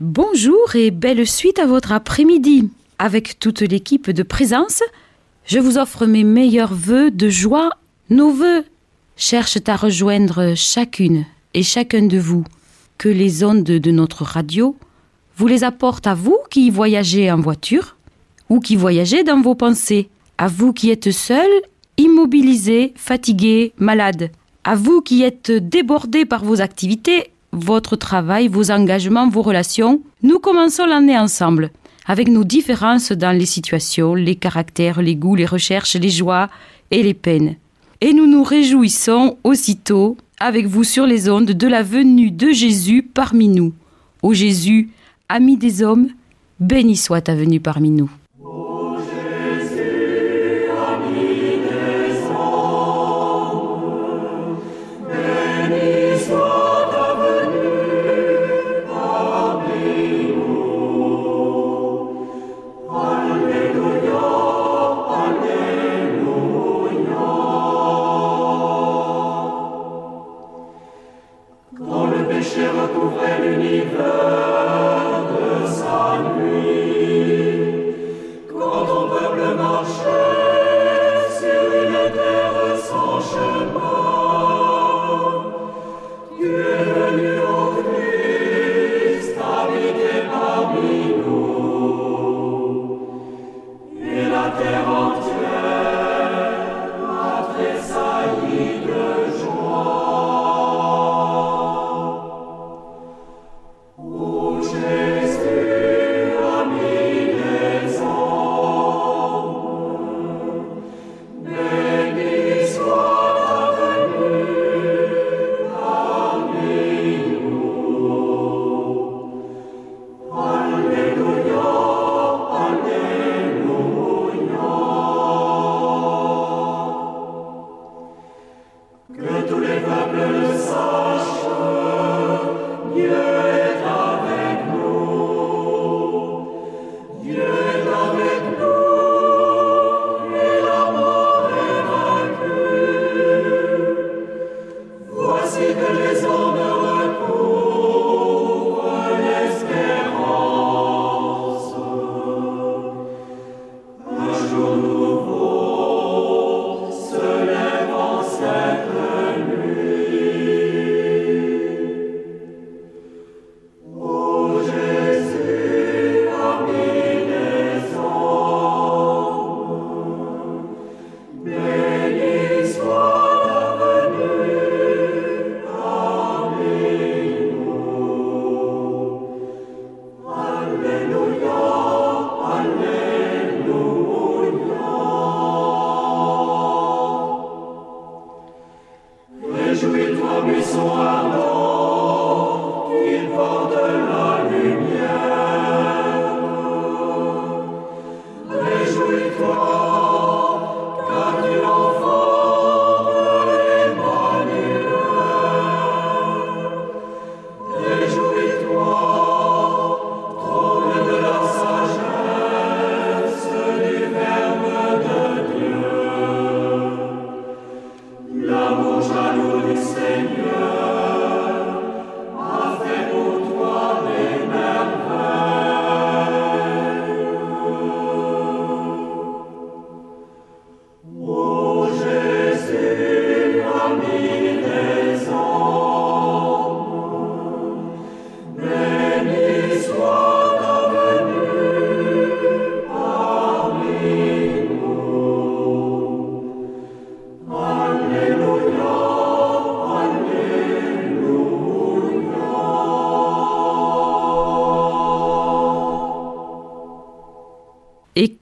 Bonjour et belle suite à votre après-midi. Avec toute l'équipe de présence, je vous offre mes meilleurs voeux de joie. Nos voeux cherchent à rejoindre chacune et chacun de vous. Que les ondes de notre radio vous les apportent à vous qui voyagez en voiture ou qui voyagez dans vos pensées, à vous qui êtes seul, immobilisé, fatigué, malade, à vous qui êtes débordé par vos activités votre travail, vos engagements, vos relations. Nous commençons l'année ensemble, avec nos différences dans les situations, les caractères, les goûts, les recherches, les joies et les peines. Et nous nous réjouissons aussitôt avec vous sur les ondes de la venue de Jésus parmi nous. Ô Jésus, ami des hommes, béni soit ta venue parmi nous.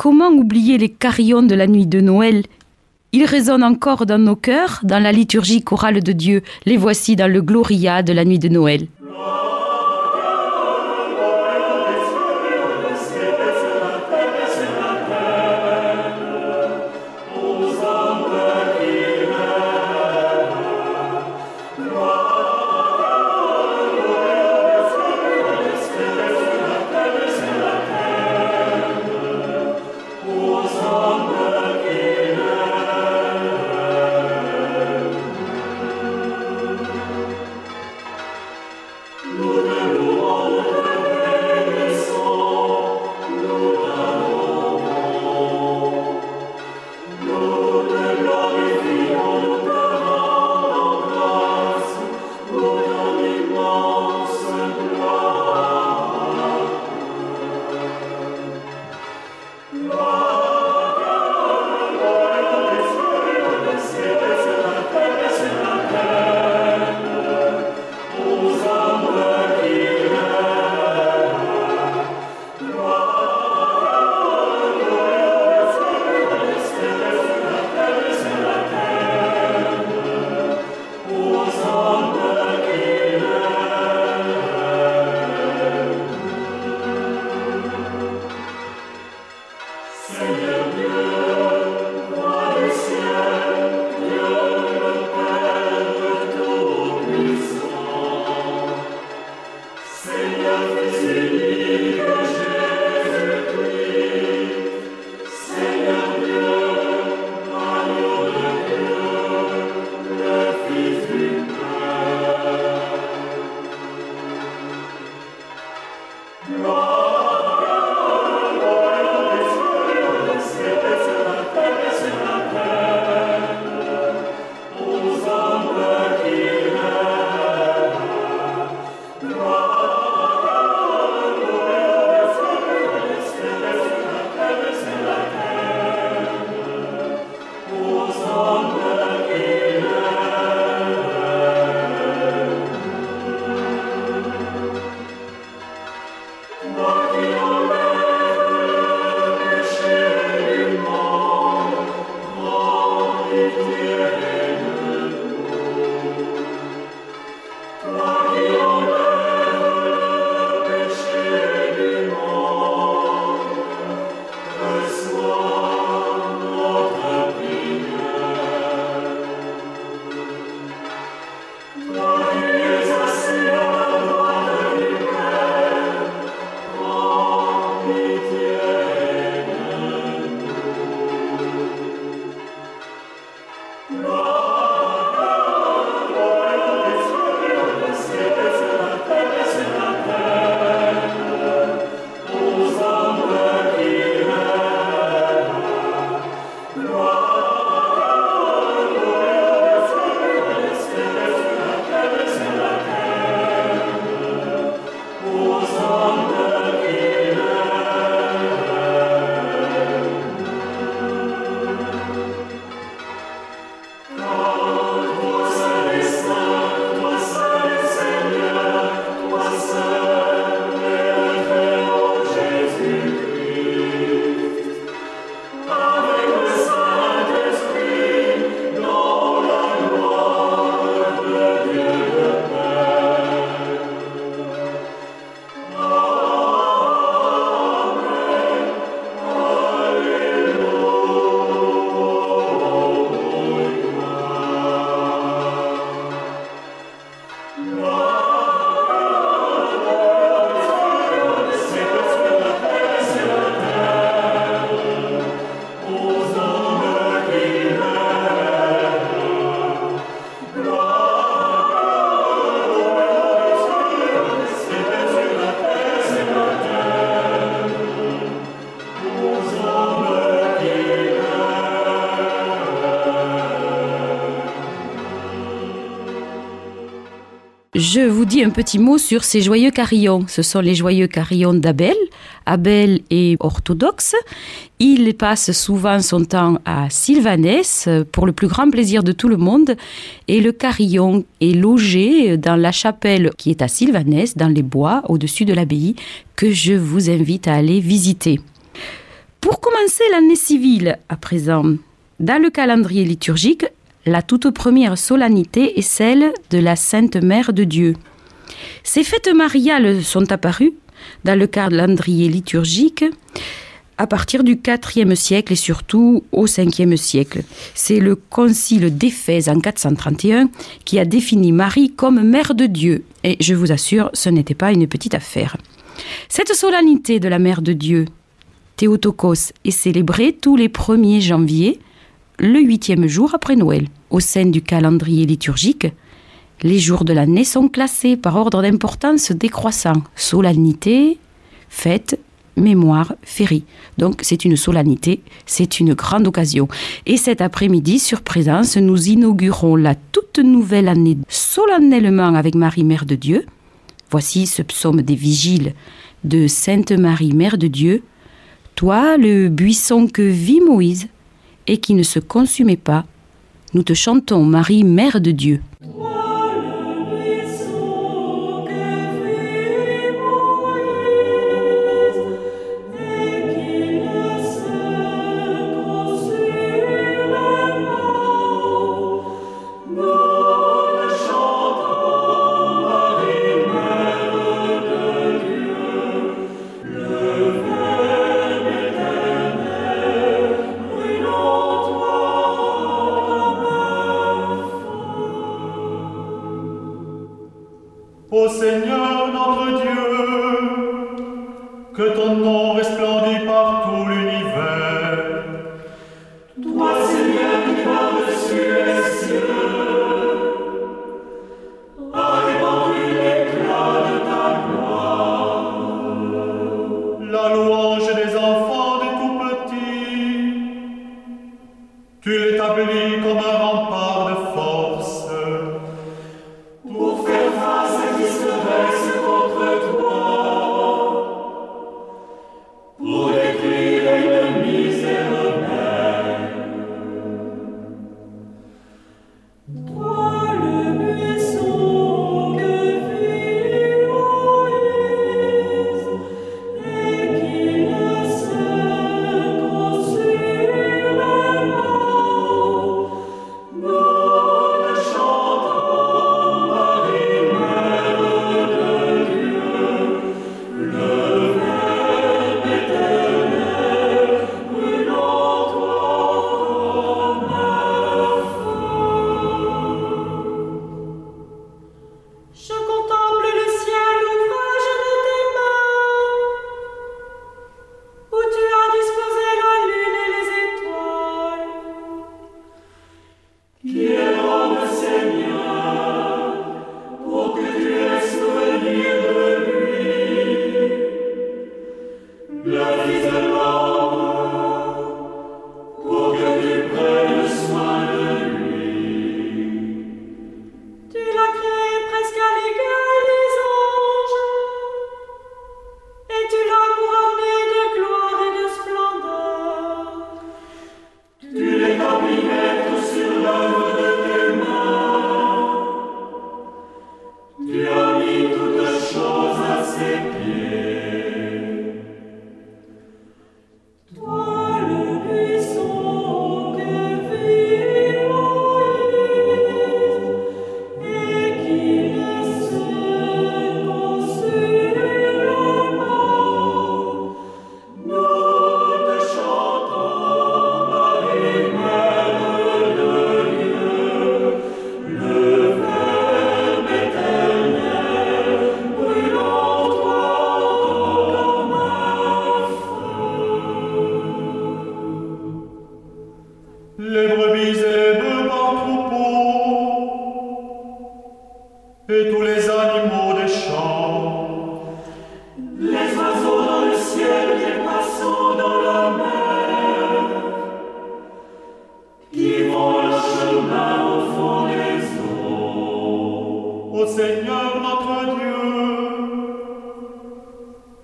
Comment oublier les carillons de la nuit de Noël? Ils résonnent encore dans nos cœurs, dans la liturgie chorale de Dieu. Les voici dans le Gloria de la nuit de Noël. Je vous dis un petit mot sur ces joyeux carillons. Ce sont les joyeux carillons d'Abel. Abel est orthodoxe. Il passe souvent son temps à Sylvanès pour le plus grand plaisir de tout le monde. Et le carillon est logé dans la chapelle qui est à Sylvanès, dans les bois, au-dessus de l'abbaye, que je vous invite à aller visiter. Pour commencer l'année civile, à présent, dans le calendrier liturgique, la toute première solennité est celle de la Sainte Mère de Dieu. Ces fêtes mariales sont apparues dans le calendrier liturgique à partir du IVe siècle et surtout au Ve siècle. C'est le concile d'Éphèse en 431 qui a défini Marie comme Mère de Dieu. Et je vous assure, ce n'était pas une petite affaire. Cette solennité de la Mère de Dieu, Théotokos, est célébrée tous les 1er janvier le huitième jour après Noël. Au sein du calendrier liturgique, les jours de l'année sont classés par ordre d'importance décroissant. Solennité, fête, mémoire, féerie. Donc c'est une solennité, c'est une grande occasion. Et cet après-midi, sur présence, nous inaugurons la toute nouvelle année solennellement avec Marie, Mère de Dieu. Voici ce psaume des vigiles de Sainte Marie, Mère de Dieu. Toi, le buisson que vit Moïse, et qui ne se consumait pas. Nous te chantons, Marie, Mère de Dieu. Seigneur notre Dieu, que ton nom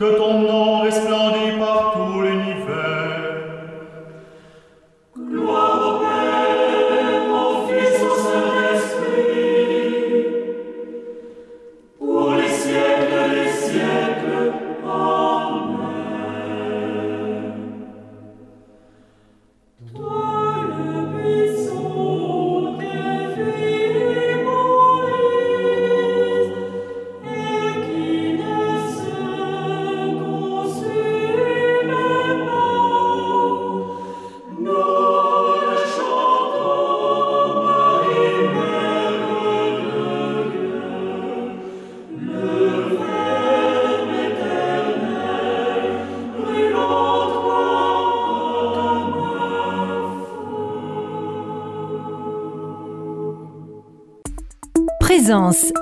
Que ton nom reste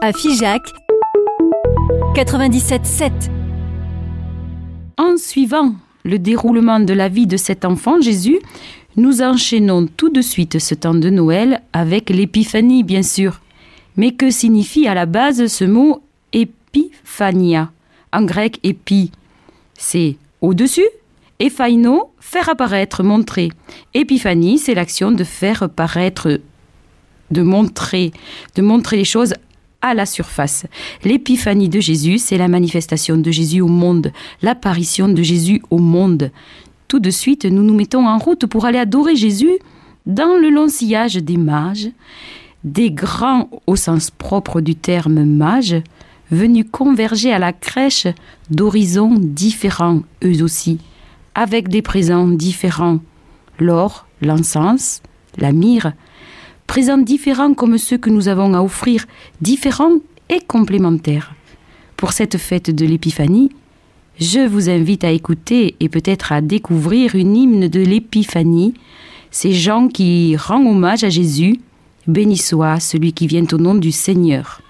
à Figeac 97.7. En suivant le déroulement de la vie de cet enfant Jésus, nous enchaînons tout de suite ce temps de Noël avec l'épiphanie, bien sûr. Mais que signifie à la base ce mot épiphania? En grec, épi, c'est au-dessus, et faire apparaître, montrer. Épiphanie, c'est l'action de faire paraître de montrer, de montrer les choses à la surface. L'épiphanie de Jésus, c'est la manifestation de Jésus au monde, l'apparition de Jésus au monde. Tout de suite, nous nous mettons en route pour aller adorer Jésus dans le long sillage des mages, des grands au sens propre du terme mages, venus converger à la crèche d'horizons différents, eux aussi, avec des présents différents, l'or, l'encens, la myrrhe, présents différents comme ceux que nous avons à offrir, différents et complémentaires. Pour cette fête de l'Épiphanie, je vous invite à écouter et peut-être à découvrir une hymne de l'Épiphanie, ces gens qui rendent hommage à Jésus. Béni soit celui qui vient au nom du Seigneur.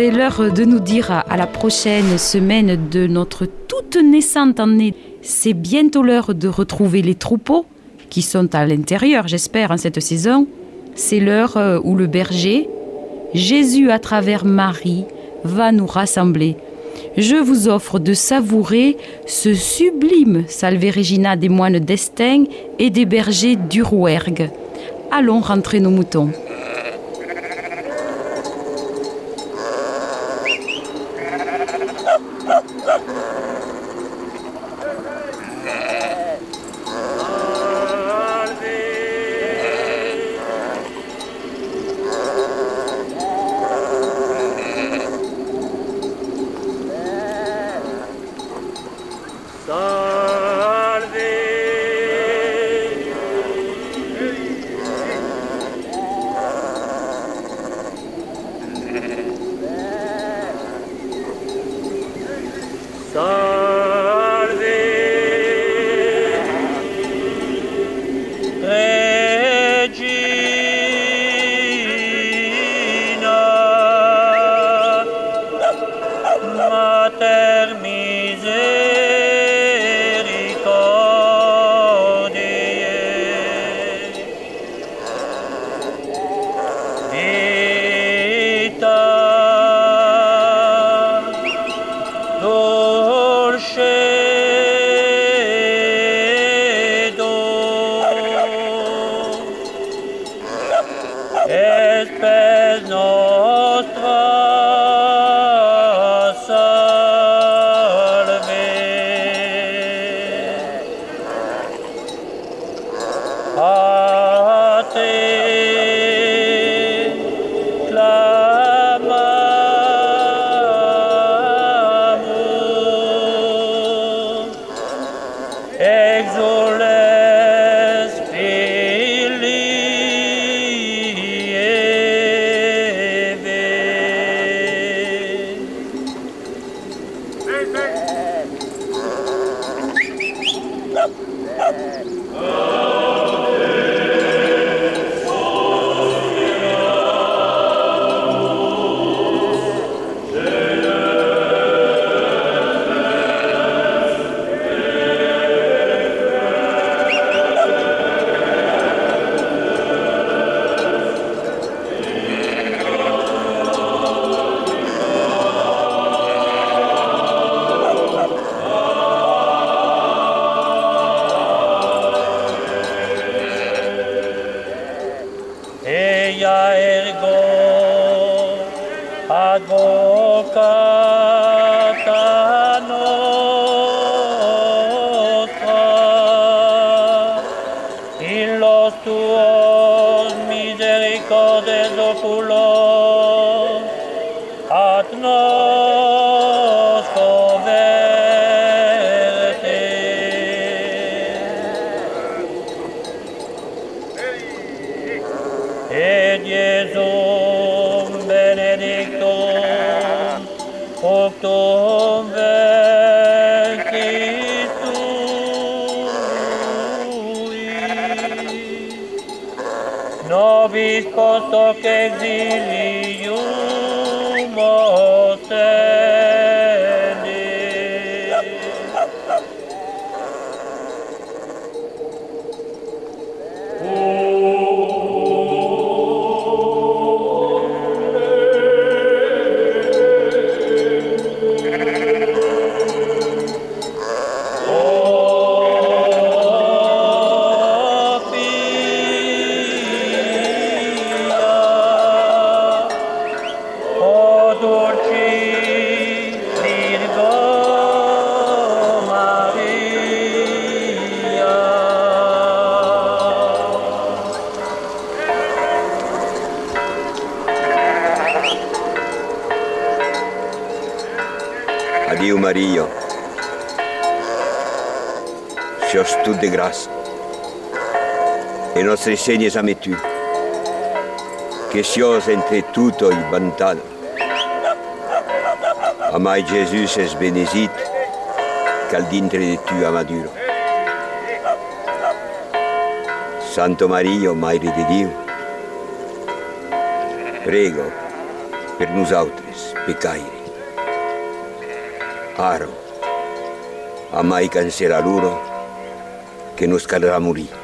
C'est l'heure de nous dire à la prochaine semaine de notre toute naissante année. C'est bientôt l'heure de retrouver les troupeaux qui sont à l'intérieur, j'espère, en cette saison. C'est l'heure euh, où le berger, Jésus à travers Marie, va nous rassembler. Je vous offre de savourer ce sublime Salve Regina des moines d'Estaing et des bergers du Rouergue. Allons rentrer nos moutons. exo. God. Nobis posto che exilium motes. Dio Maria, cherche toute de grâce. E nostri segni esame tu, che sia entre tutto il vantano. Amai Gesù se sbenesit, cal dintre di tu amaduro. Santo Maria, Madre di Dio, prego per noi altri, peccairi. Aro, amai cancera l'uro, que nos caldrà morir.